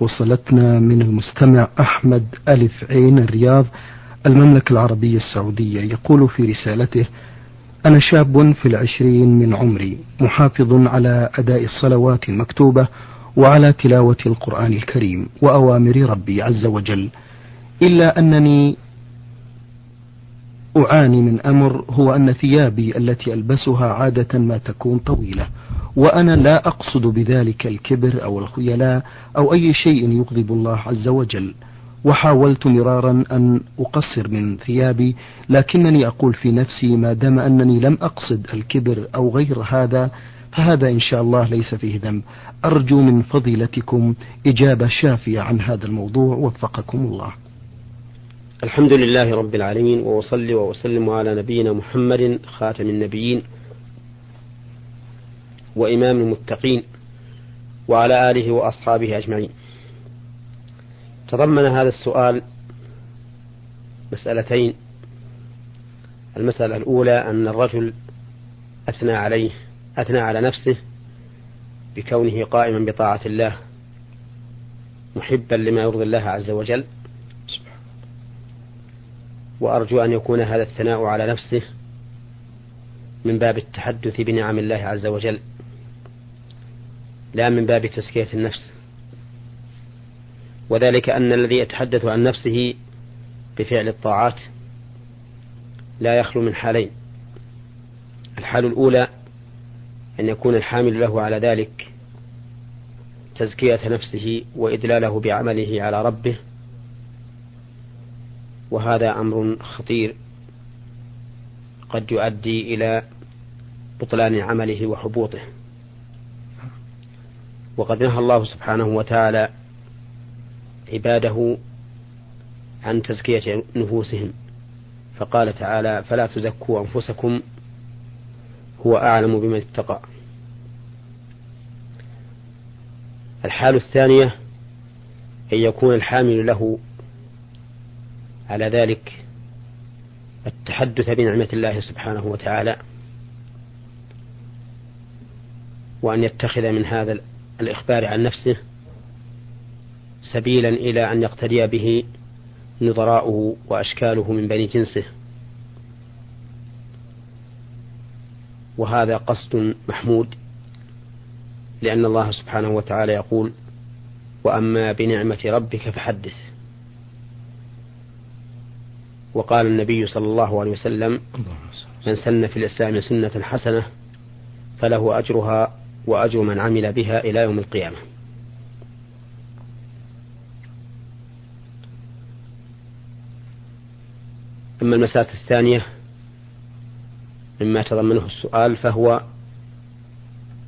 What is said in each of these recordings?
وصلتنا من المستمع أحمد ألف عين الرياض المملكة العربية السعودية. يقول في رسالته أنا شاب في العشرين من عمري محافظ على أداء الصلوات المكتوبة وعلى تلاوة القرآن الكريم وأوامر ربي عز وجل. إلا أنني أعاني من أمر هو أن ثيابي التي ألبسها عادة ما تكون طويلة. وأنا لا أقصد بذلك الكبر أو الخيلاء أو أي شيء يغضب الله عز وجل. وحاولت مرارا أن أقصر من ثيابي لكنني أقول في نفسي ما دام أنني لم أقصد الكبر أو غير هذا فهذا إن شاء الله ليس فيه ذنب. أرجو من فضيلتكم إجابة شافية عن هذا الموضوع. وفقكم الله. الحمد لله رب العالمين وأصلي وأسلم على نبينا محمد خاتم النبيين. وإمام المتقين وعلى آله وأصحابه أجمعين. تضمن هذا السؤال مسألتين. المسألة الأولى أن الرجل أثنى عليه أثنى على نفسه بكونه قائما بطاعة الله محبا لما يرضي الله عز وجل. وأرجو أن يكون هذا الثناء على نفسه من باب التحدث بنعم الله عز وجل. لا من باب تزكية النفس. وذلك أن الذي يتحدث عن نفسه بفعل الطاعات لا يخلو من حالين. الحال الأولى أن يكون الحامل له على ذلك تزكية نفسه وإدلاله بعمله على ربه وهذا أمر خطير قد يؤدي إلى بطلان عمله وحبوطه. وقد نهى الله سبحانه وتعالى عباده عن تزكية نفوسهم. فقال تعالى فلا تزكوا أنفسكم هو أعلم بمن اتقى. الحال الثانية أن يكون الحامل له على ذلك التحدث بنعمة الله سبحانه وتعالى وأن يتخذ من هذا الإخبار عن نفسه سبيلا إلى أن يقتدي به نظراؤه وأشكاله من بني جنسه. وهذا قصد محمود لأن الله سبحانه وتعالى يقول وأما بنعمة ربك فحدث. وقال النبي صلى الله عليه وسلم من سن في الإسلام سنة حسنة فله أجرها وأجر من عمل بها إلى يوم القيامة. أما المسألة الثانية مما يتضمنه السؤال فهو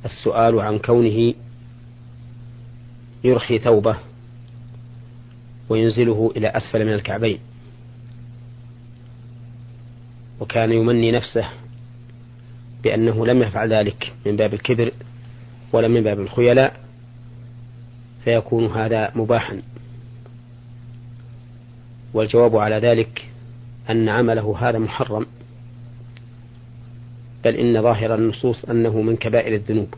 السؤال عن كونه يرخي ثوبه وينزله إلى أسفل من الكعبين. وكان يمني نفسه بأنه لم يفعل ذلك من باب الكبر ولا من باب الخيلاء فيكون هذا مباحا. والجواب على ذلك أن عمله هذا محرم بل إن ظاهر النصوص أنه من كبائر الذنوب.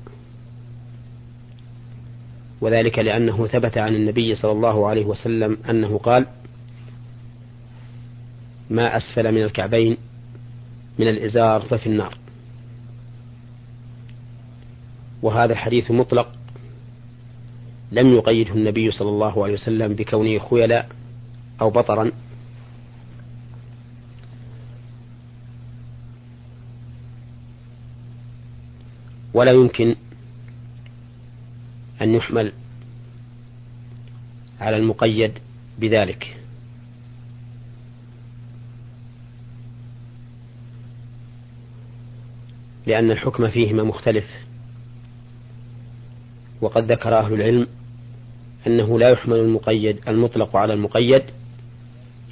وذلك لأنه ثبت عن النبي صلى الله عليه وسلم أنه قال ما أسفل من الكعبين من الإزار ففي النار. وهذا حديث مطلق لم يقيده النبي صلى الله عليه وسلم بكونه خيلاء أو بطرا. ولا يمكن أن يحمل على المقيد بذلك. لأن الحكم فيهما مختلف. وقد ذكر أهل العلم أنه لا يحمل المقيد المطلق على المقيد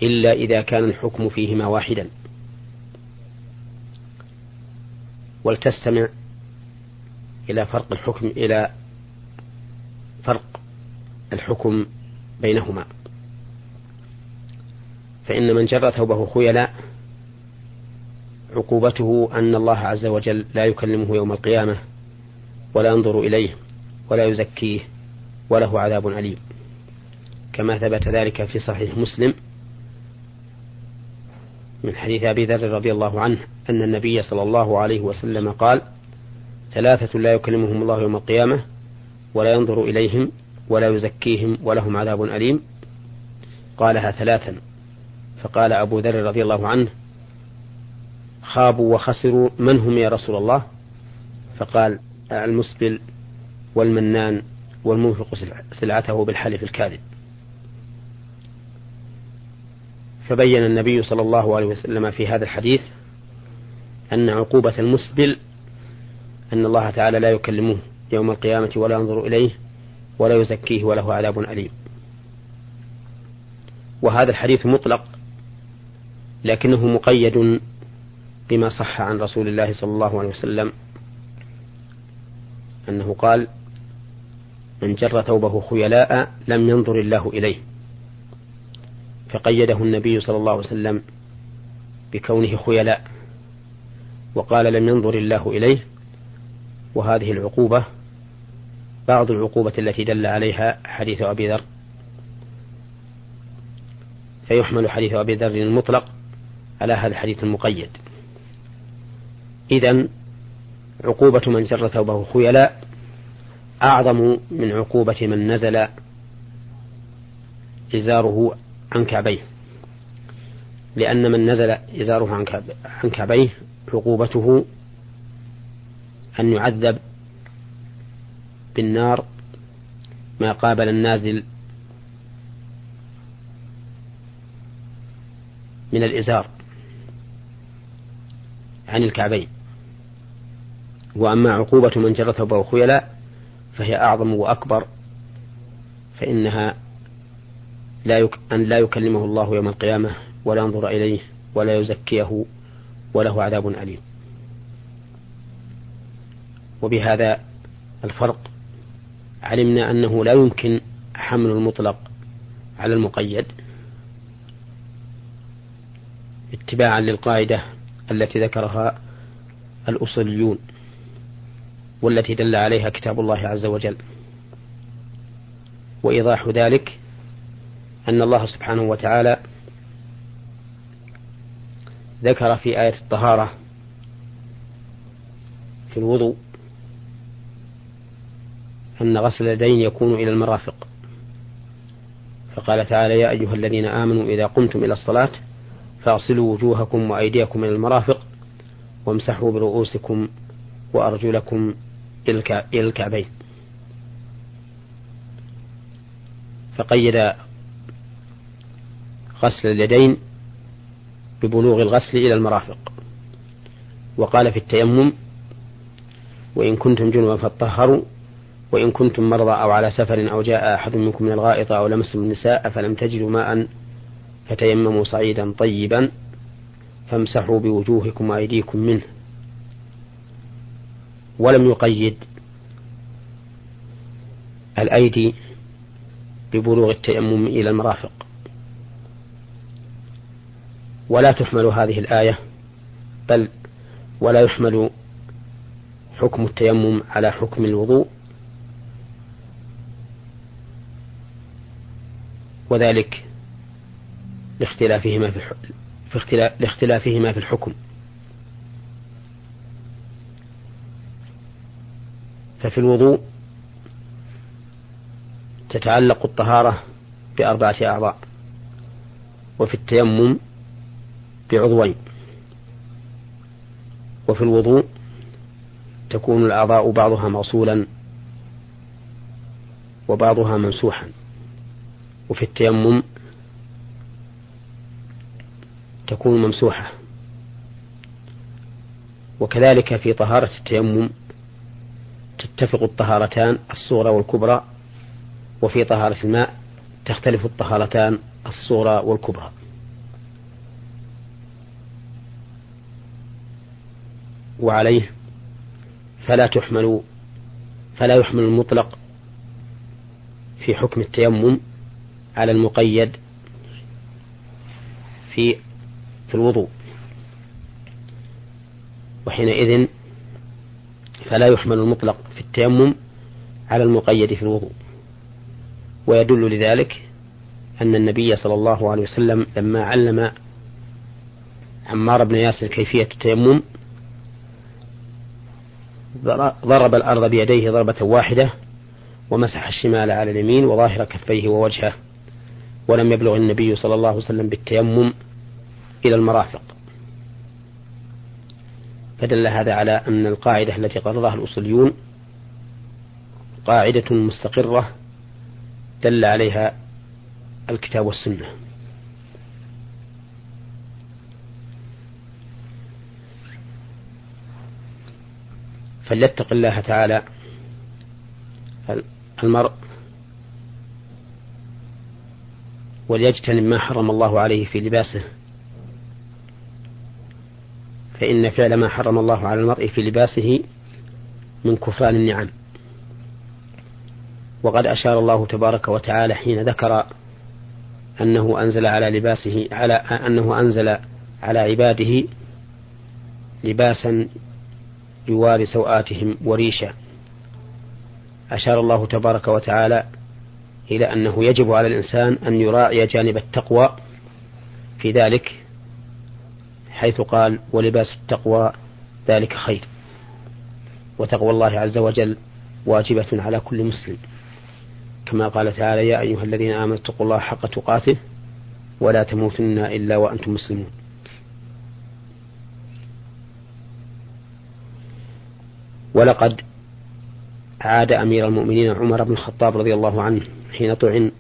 إلا إذا كان الحكم فيهما واحدا. ولتستمع إلى فرق الحكم إلى فرق الحكم بينهما. فإن من جر ثوبه خيلاء عقوبته أن الله عز وجل لا يكلمه يوم القيامة ولا ينظر إليه. ولا يزكيه وله عذاب أليم. كما ثبت ذلك في صحيح مسلم من حديث أبي ذر رضي الله عنه أن النبي صلى الله عليه وسلم قال ثلاثة لا يكلمهم الله يوم القيامة ولا ينظر إليهم ولا يزكيهم ولهم عذاب أليم. قالها ثلاثا. فقال أبو ذر رضي الله عنه خابوا وخسروا من هم يا رسول الله؟ فقال المسبل والمنان والمنفق سلعته بالحلف الكاذب. فبين النبي صلى الله عليه وسلم في هذا الحديث أن عقوبة المسبل أن الله تعالى لا يكلمه يوم القيامة ولا ينظر إليه ولا يزكيه وله عذاب أليم. وهذا الحديث مطلق لكنه مقيد بما صح عن رسول الله صلى الله عليه وسلم أنه قال من جر ثوبه خيلاء لم ينظر الله إليه. فقيده النبي صلى الله عليه وسلم بكونه خيلاء وقال لم ينظر الله إليه. وهذه العقوبة بعض العقوبة التي دل عليها حديث أبي ذر. فيحمل حديث أبي ذر المطلق على هذا الحديث المقيد. إذا عقوبة من جر ثوبه خيلاء أعظم من عقوبة من نزل إزاره عن كعبيه. لأن من نزل إزاره عن كعبيه عقوبته أن يعذب بالنار ما قابل النازل من الإزار عن الكعبين. وأما عقوبة من جر ثوبه خيلاء فهي أعظم وأكبر فإنها لا يك... أن لا يكلمه الله يوم القيامة ولا ينظر إليه ولا يزكيه وله عذاب أليم. وبهذا الفرق علمنا أنه لا يمكن حمل المطلق على المقيد اتباعا للقاعدة التي ذكرها الأصوليون. والتي دل عليها كتاب الله عز وجل. وإيضاح ذلك أن الله سبحانه وتعالى ذكر في آية الطهارة في الوضوء أن غسل اليدين يكون إلى المرافق. فقال تعالى يا أيها الذين آمنوا إذا قمتم إلى الصلاة فاغسلوا وجوهكم وأيديكم إلى المرافق وامسحوا برؤوسكم وأرجلكم إلى الكعبين. فقيد غسل اليدين ببلوغ الغسل إلى المرافق. وقال في التيمم وإن كنتم جنبا فاطهروا وإن كنتم مرضى أو على سفر أو جاء أحد منكم من الغائط أو لمسوا النساء فلم تجدوا ماء فتيمموا صعيدا طيبا فامسحوا بوجوهكم وأيديكم منه. ولم يقيد الأيدي ببلوغ التيمم إلى المرافق. ولا تحمل هذه الآية بل ولا يحمل حكم التيمم على حكم الوضوء. وذلك لاختلافهما في في اختلاف لاختلافهما في الحكم. ففي الوضوء تتعلق الطهارة بأربعة أعضاء وفي التيمم بعضوين وفي الوضوء تكون الأعضاء بعضها موصولا وبعضها ممسوحا وفي التيمم تكون ممسوحة وكذلك في طهارة التيمم تتفق الطهارتان الصغرى والكبرى وفي طهارة الماء تختلف الطهارتان الصغرى والكبرى. وعليه فلا تحمل فلا يحمل المطلق في حكم التيمم على المقيد في في الوضوء. وحينئذ فلا يحمل المطلق في التيمم على المقيد في الوضوء. ويدل لذلك أن النبي صلى الله عليه وسلم لما علم عمار بن ياسر كيفية التيمم ضرب الأرض بيديه ضربة واحدة ومسح الشمال على اليمين وظاهر كفيه ووجهه ولم يبلغ النبي صلى الله عليه وسلم بالتيمم إلى المرافق. فدل هذا على أن القاعدة التي قررها الأصوليون قاعدة مستقرة دل عليها الكتاب والسنة. فليتق الله تعالى المرء وليجتنب ما حرم الله عليه في لباسه فإن فعل ما حرم الله على المرء في لباسه من كفران النعم. وقد أشار الله تبارك وتعالى حين ذكر أنه أنزل على لباسه على أنه أنزل على عباده لباسا يواري سوآتهم وريشا. أشار الله تبارك وتعالى إلى أنه يجب على الإنسان أن يراعي جانب التقوى في ذلك حيث قال ولباس التقوى ذلك خير. وتقوى الله عز وجل واجبة على كل مسلم. كما قال تعالى يا أيها الذين آمنوا اتقوا الله حق تقاته ولا تموتن إلا وأنتم مسلمون. ولقد عاد أمير المؤمنين عمر بن الخطاب رضي الله عنه حين طعن.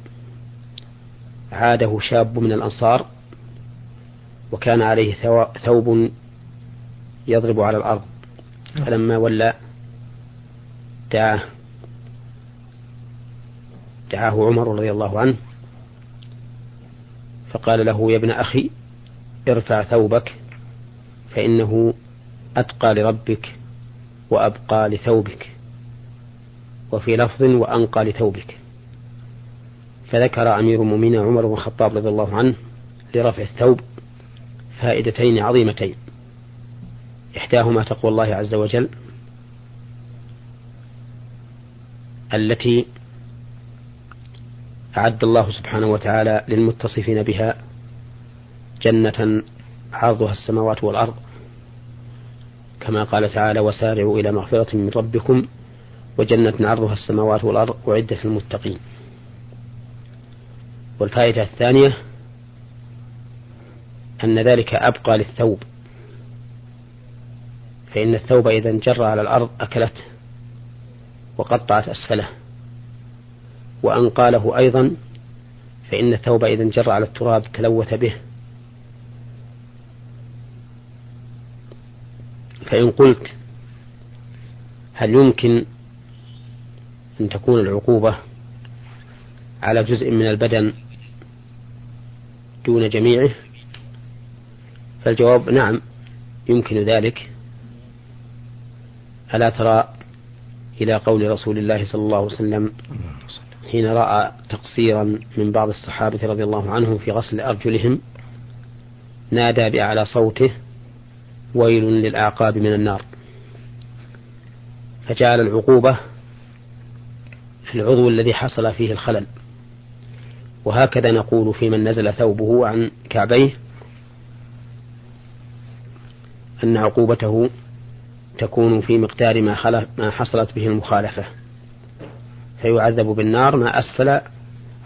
عاده شاب من الأنصار وكان عليه ثوب يضرب على الأرض. فلما ولى دعاه دعاه عمر رضي الله عنه فقال له يا ابن أخي ارفع ثوبك فإنه أتقى لربك وأبقى لثوبك وفي لفظ وأنقى لثوبك. فذكر أمير المؤمنين عمر بن الخطاب رضي الله عنه لرفع الثوب فائدتين عظيمتين. إحداهما تقوى الله عز وجل التي أعد الله سبحانه وتعالى للمتصفين بها جنة عرضها السماوات والأرض كما قال تعالى وسارعوا إلى مغفرة من ربكم وجنة عرضها السماوات والأرض أعدت للمتقين. والفائدة الثانية أن ذلك أبقى للثوب. فإن الثوب إذا انجر على الأرض أكلته وقطعت أسفله. وأنقى له أيضا فإن الثوب إذا انجر على التراب تلوث به. فإن قلت هل يمكن أن تكون العقوبة على جزء من البدن دون جميعه؟ فالجواب نعم يمكن ذلك. ألا ترى إلى قول رسول الله صلى الله عليه وسلم حين رأى تقصيرا من بعض الصحابة رضي الله عنهم في غسل أرجلهم نادى بأعلى صوته ويل للأعقاب من النار. فجعل العقوبة في العضو الذي حصل فيه الخلل. وهكذا نقول في من نزل ثوبه عن كعبيه أن عقوبته تكون في مقدار ما, ما حصلت به المخالفة. فيعذب بالنار ما أسفل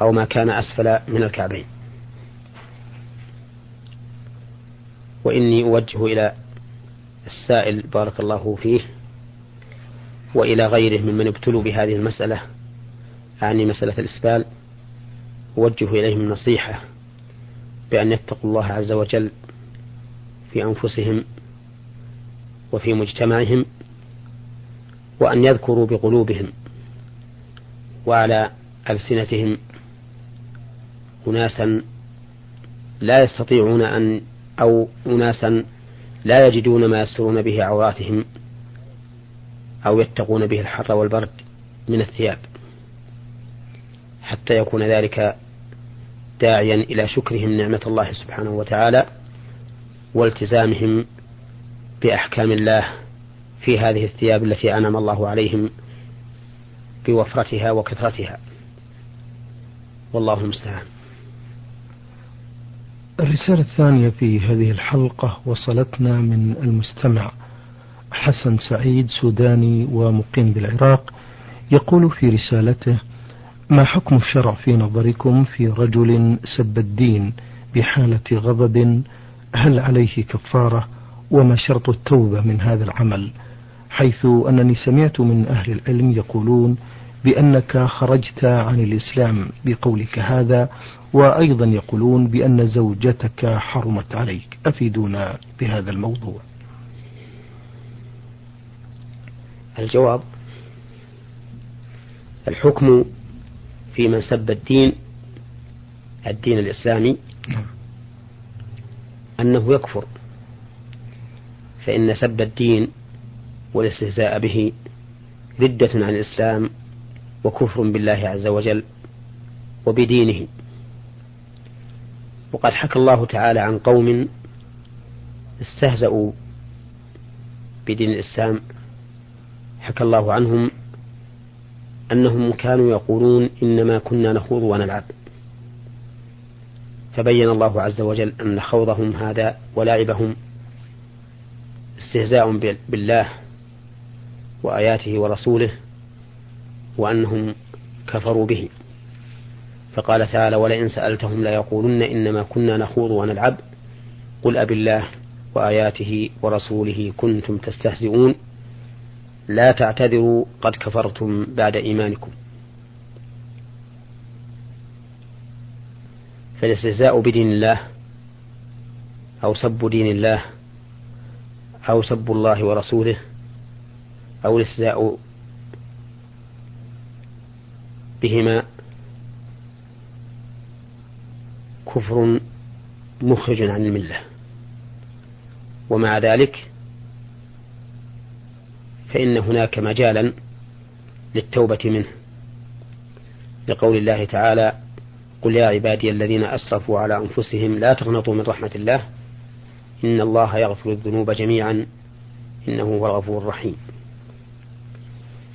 أو ما كان أسفل من الكعبين. وإني أوجه إلى السائل بارك الله فيه وإلى غيره ممن ابتلوا بهذه المسألة. أعني مسألة الإسبال. أوجه إليهم النصيحة بأن يتقوا الله عز وجل في أنفسهم وفي مجتمعهم وأن يذكروا بقلوبهم وعلى ألسنتهم أناسا لا يستطيعون أن أو أناسا لا يجدون ما يسترون به عوراتهم أو يتقون به الحر والبرد من الثياب حتى يكون ذلك داعيا إلى شكرهم نعمة الله سبحانه وتعالى والتزامهم بأحكام الله في هذه الثياب التي أنعم الله عليهم بوفرتها وكثرتها. والله المستعان. الرسالة الثانية في هذه الحلقة وصلتنا من المستمع حسن سعيد سوداني ومقيم بالعراق يقول في رسالته ما حكم الشرع في نظركم في رجل سب الدين بحالة غضب؟ هل عليه كفارة وما شرط التوبة من هذا العمل حيث أنني سمعت من أهل العلم يقولون بأنك خرجت عن الإسلام بقولك هذا وأيضا يقولون بأن زوجتك حرمت عليك. أفيدونا بهذا الموضوع. الجواب الحكم في من سب الدين الدين الإسلامي نعم. أنه يكفر. فإن سب الدين والاستهزاء به ردة عن الإسلام وكفر بالله عز وجل وبدينه. وقد حكى الله تعالى عن قوم استهزأوا بدين الإسلام. حكى الله عنهم أنهم كانوا يقولون إنما كنا نخوض ونلعب. فبين الله عز وجل أن خوضهم هذا ولعبهم استهزاء بالله وآياته ورسوله وأنهم كفروا به. فقال تعالى ولئن سألتهم ليقولن إنما كنا نخوض ونلعب. قل أب الله وآياته ورسوله كنتم تستهزئون. لا تعتذروا قد كفرتم بعد إيمانكم. فالاستهزاء بدين الله أو سب دين الله أو سب الله ورسوله أو الاستهزاء بهما كفر مخرج عن الملة. ومع ذلك فإن هناك مجالا للتوبة منه. لقول الله تعالى قل يا عبادي الذين أسرفوا على أنفسهم لا تقنطوا من رحمة الله إن الله يغفر الذنوب جميعا إنه هو الغفور الرحيم.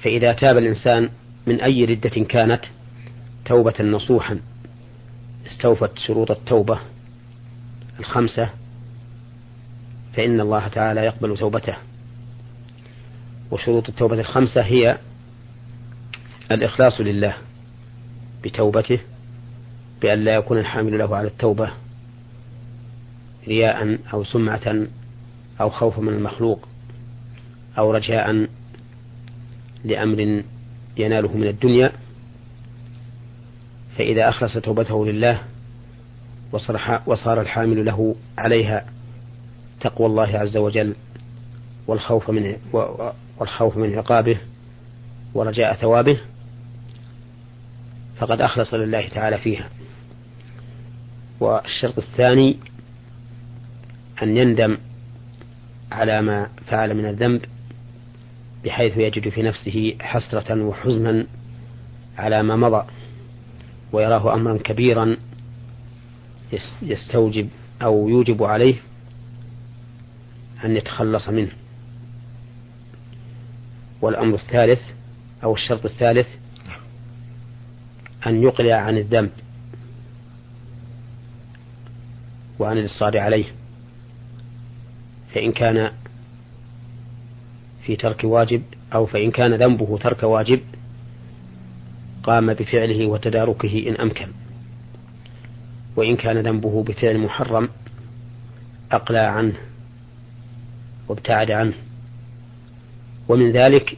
فإذا تاب الإنسان من أي ردة كانت توبة نصوحا استوفت شروط التوبة الخمسة فإن الله تعالى يقبل توبته. وشروط التوبة الخمسة هي الإخلاص لله بتوبته بأن لا يكون الحامل له على التوبة رياء أو سمعة أو خوفا من المخلوق أو رجاء لأمر يناله من الدنيا فإذا أخلص توبته لله وصار الحامل له عليها تقوى الله عز وجل والخوف من والخوف من عقابه ورجاء ثوابه فقد أخلص لله تعالى فيها. والشرط الثاني أن يندم على ما فعل من الذنب بحيث يجد في نفسه حسرة وحزنا على ما مضى ويراه أمرا كبيرا يستوجب أو يوجب عليه أن يتخلص منه. والأمر الثالث أو الشرط الثالث أن يقلع عن الذنب وعن الإصرار عليه. فإن كان في ترك واجب أو فإن كان ذنبه ترك واجب قام بفعله وتداركه إن أمكن وإن كان ذنبه بفعل محرم أقلع عنه وابتعد عنه ومن ذلك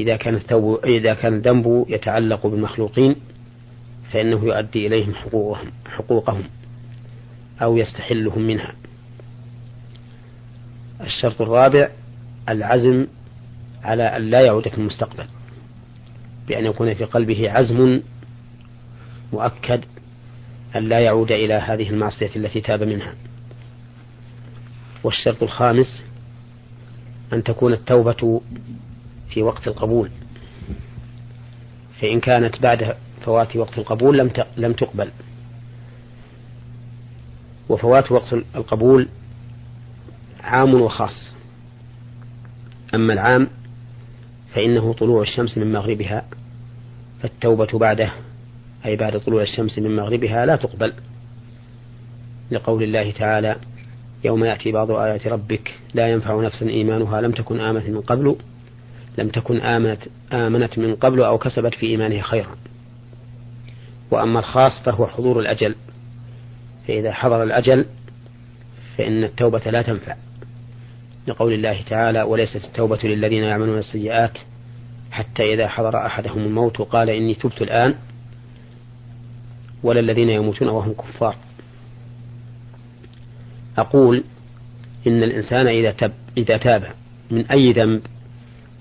إذا كان إذا كان الذنب يتعلق بالمخلوقين فإنه يؤدي إليهم حقوقهم حقوقهم أو يستحلهم منها. الشرط الرابع العزم على أن لا يعود في المستقبل بأن يكون في قلبه عزم مؤكد أن لا يعود إلى هذه المعصية التي تاب منها. والشرط الخامس أن تكون التوبة في وقت القبول فإن كانت بعد فوات وقت القبول لم لم تقبل. وفوات وقت القبول عام وخاص. أما العام فإنه طلوع الشمس من مغربها فالتوبة بعده أي بعد طلوع الشمس من مغربها لا تقبل. لقول الله تعالى يوم يأتي بعض آيات ربك لا ينفع نفسا إيمانها لم تكن آمنت من قبل لم تكن آمنت آمنت من قبل أو كسبت في إيمانها خيرا. وأما الخاص فهو حضور الأجل فإذا حضر الأجل فإن التوبة لا تنفع. لقول الله تعالى وليست التوبة للذين يعملون السيئات حتى إذا حضر أحدهم الموت قال إني تبت الآن ولا الذين يموتون وهم كفار. أقول إن الإنسان إذا تب إذا تاب من أي ذنب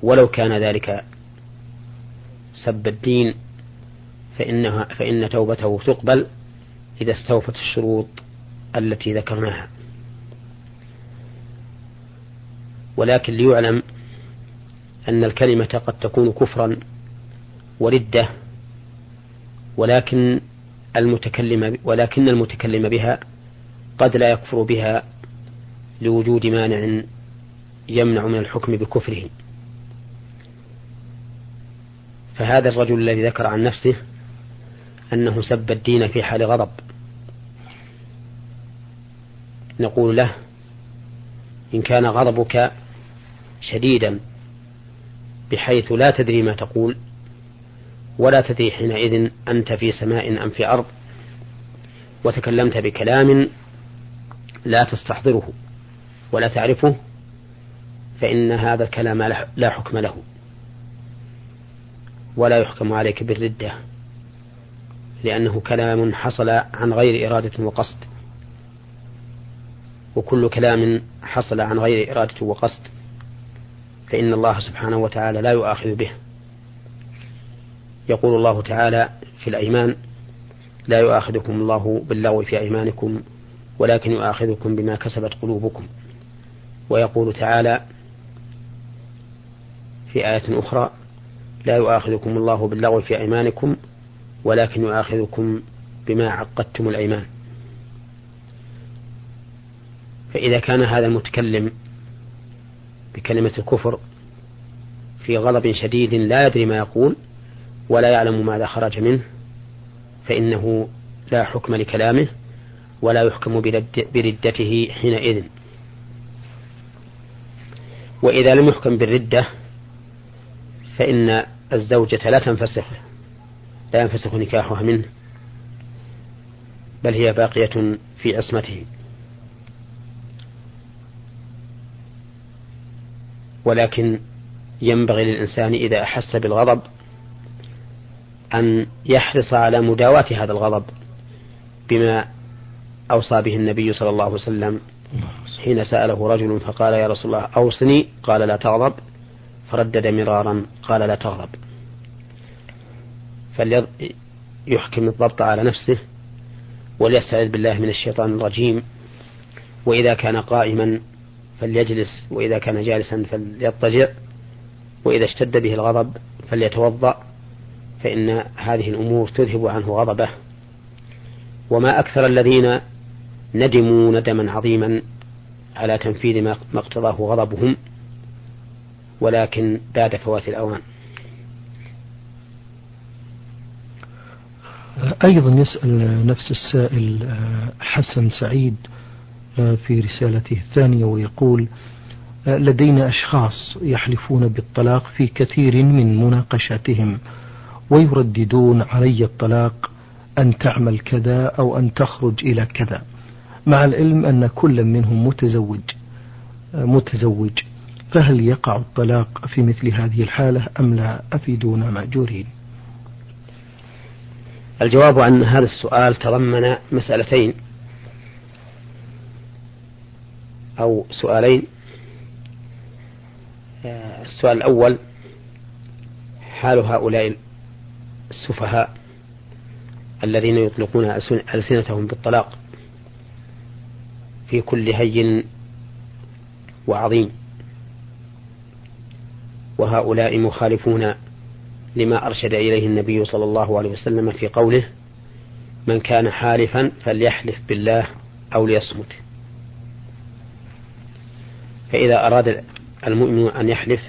ولو كان ذلك سب الدين فإنها فإن توبته تقبل إذا استوفت الشروط التي ذكرناها. ولكن ليعلم أن الكلمة قد تكون كفرا وردة ولكن المتكلم ولكن المتكلم بها قد لا يكفر بها لوجود مانع يمنع من الحكم بكفره. فهذا الرجل الذي ذكر عن نفسه أنه سب الدين في حال غضب. نقول له إن كان غضبك شديدا بحيث لا تدري ما تقول ولا تدري حينئذ أنت في سماء أم في أرض وتكلمت بكلام لا تستحضره ولا تعرفه فإن هذا الكلام لا حكم له ولا يحكم عليك بالردة لأنه كلام حصل عن غير إرادة وقصد وكل كلام حصل عن غير إرادة وقصد. فإن الله سبحانه وتعالى لا يؤاخذ به. يقول الله تعالى في الأيمان لا يؤاخذكم الله باللغو في أيمانكم ولكن يؤاخذكم بما كسبت قلوبكم. ويقول تعالى في آية أخرى لا يؤاخذكم الله باللغو في أيمانكم ولكن يؤاخذكم بما عقدتم الأيمان. فإذا كان هذا المتكلم بكلمة الكفر في غضب شديد لا يدري ما يقول ولا يعلم ماذا خرج منه فإنه لا حكم لكلامه ولا يحكم بردته حينئذ. وإذا لم يحكم بالردة فإن الزوجة لا تنفسخ لا ينفسخ نكاحها منه بل هي باقية في عصمته. ولكن ينبغي للإنسان إذا أحس بالغضب أن يحرص على مداواة هذا الغضب بما أوصى به النبي صلى الله عليه وسلم حين سأله رجل فقال يا رسول الله أوصني؟ قال لا تغضب. فردد مرارا قال لا تغضب. فليحكم الضبط على نفسه وليستعذ بالله من الشيطان الرجيم. وإذا كان قائما فليجلس وإذا كان جالسا فليضطجع وإذا اشتد به الغضب فليتوضأ فإن هذه الأمور تذهب عنه غضبه. وما أكثر الذين ندموا ندما عظيما على تنفيذ ما اقتضاه غضبهم ولكن بعد فوات الأوان. أيضا يسأل نفس السائل حسن سعيد في رسالته الثانية ويقول لدينا أشخاص يحلفون بالطلاق في كثير من مناقشاتهم ويرددون علي الطلاق أن تعمل كذا أو أن تخرج إلى كذا مع العلم أن كل منهم متزوج متزوج فهل يقع الطلاق في مثل هذه الحالة أم لا؟ أفيدونا مأجورين الجواب عن هذا السؤال تضمن مسألتين. أو سؤالين. السؤال الأول حال هؤلاء السفهاء الذين يطلقون ألسنتهم بالطلاق في كل هين وعظيم وهؤلاء مخالفون لما أرشد إليه النبي صلى الله عليه وسلم في قوله من كان حالفا فليحلف بالله أو ليصمت. فإذا أراد المؤمن أن يحلف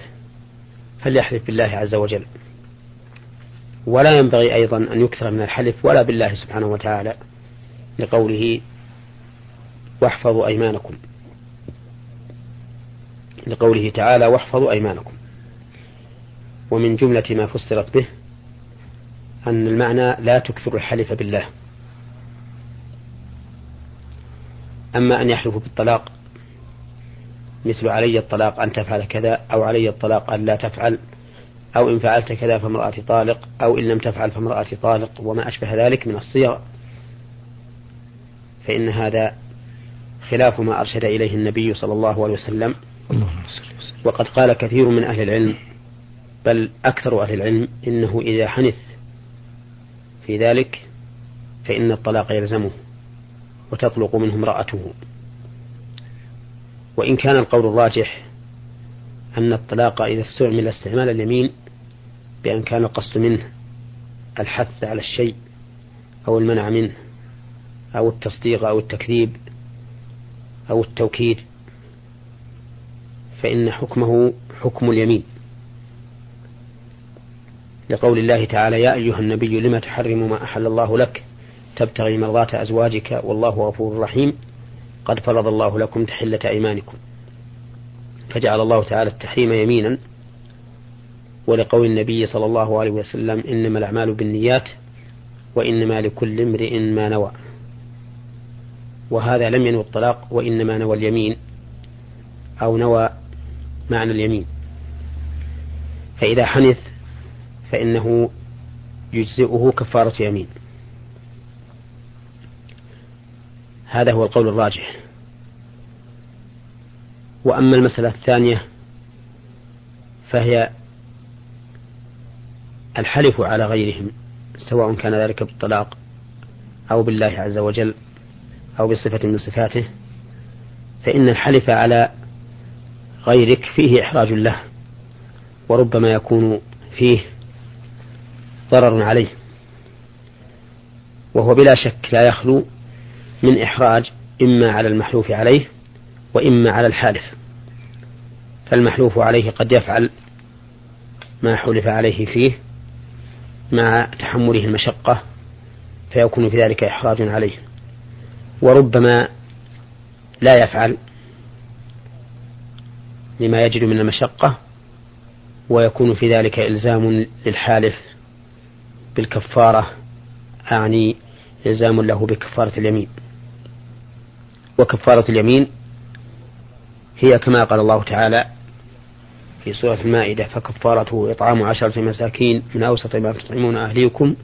فليحلف بالله عز وجل. ولا ينبغي أيضا أن يكثر من الحلف ولا بالله سبحانه وتعالى لقوله واحفظوا أيمانكم. لقوله تعالى واحفظوا أيمانكم. ومن جملة ما فسرت به أن المعنى لا تكثر الحلف بالله. أما أن يحلفوا بالطلاق مثل علي الطلاق أن تفعل كذا أو علي الطلاق أن لا تفعل أو إن فعلت كذا فامرأتي طالق أو إن لم تفعل فامرأتي طالق وما أشبه ذلك من الصيغ فإن هذا خلاف ما أرشد إليه النبي صلى الله عليه وسلم. وقد قال كثير من أهل العلم بل أكثر أهل العلم إنه إذا حنث في ذلك فإن الطلاق يلزمه وتطلق منه امرأته. وإن كان القول الراجح أن الطلاق إذا استعمل استعمال اليمين بأن كان القصد منه الحث على الشيء أو المنع منه أو التصديق أو التكذيب أو التوكيد فإن حكمه حكم اليمين. لقول الله تعالى يا أيها النبي لم تحرم ما أحل الله لك؟ تبتغي مرضات أزواجك والله غفور رحيم. قد فرض الله لكم تحلة أيمانكم. فجعل الله تعالى التحريم يمينا. ولقول النبي صلى الله عليه وسلم إنما الأعمال بالنيات وإنما لكل امرئ ما نوى. وهذا لم ينوي الطلاق وإنما نوى اليمين أو نوى معنى اليمين. فإذا حنث فإنه يجزئه كفارة يمين. هذا هو القول الراجح. وأما المسألة الثانية فهي الحلف على غيرهم سواء كان ذلك بالطلاق أو بالله عز وجل أو بصفة من صفاته فإن الحلف على غيرك فيه إحراج له وربما يكون فيه ضرر عليه وهو بلا شك لا يخلو من إحراج إما على المحلوف عليه وإما على الحالف فالمحلوف عليه قد يفعل ما حلف عليه فيه مع تحمله المشقة فيكون في ذلك إحراج عليه. وربما لا يفعل لما يجد من المشقة ويكون في ذلك إلزام للحالف بالكفارة أعني إلزام له بكفارة اليمين. وكفارة اليمين هي كما قال الله تعالى في سورة المائدة فكفارته إطعام عشرة مساكين من أوسط ما تطعمون أهليكم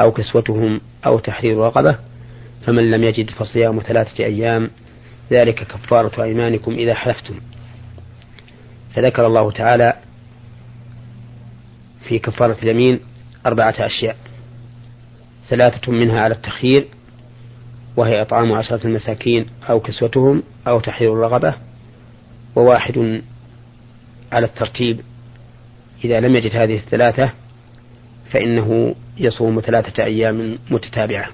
أو كسوتهم أو تحرير رقبة فمن لم يجد فصيام ثلاثة أيام ذلك كفارة أيمانكم إذا حلفتم. فذكر الله تعالى في كفارة اليمين أربعة أشياء ثلاثة منها على التخيير وهي إطعام عشرة المساكين أو كسوتهم أو تحرير الرغبة وواحد على الترتيب. إذا لم يجد هذه الثلاثة فإنه يصوم ثلاثة أيام متتابعة.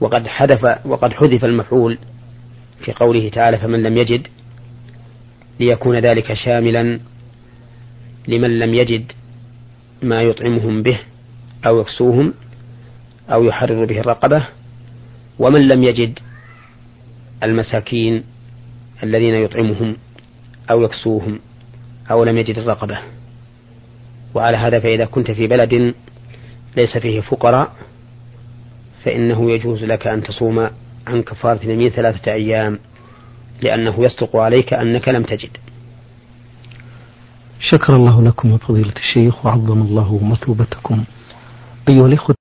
وقد حذف وقد حذف المفعول في قوله تعالى فمن لم يجد ليكون ذلك شاملا لمن لم يجد ما يطعمهم به أو يكسوهم أو يحرر به الرقبة ومن لم يجد المساكين الذين يطعمهم أو يكسوهم أو لم يجد الرقبة. وعلى هذا فإذا كنت في بلد ليس فيه فقراء فإنه يجوز لك أن تصوم عن كفارة اليمين ثلاثة أيام لأنه يصدق عليك أنك لم تجد. شكر الله لكم فضيلة الشيخ وعظم الله مثوبتكم. أيها الإخوة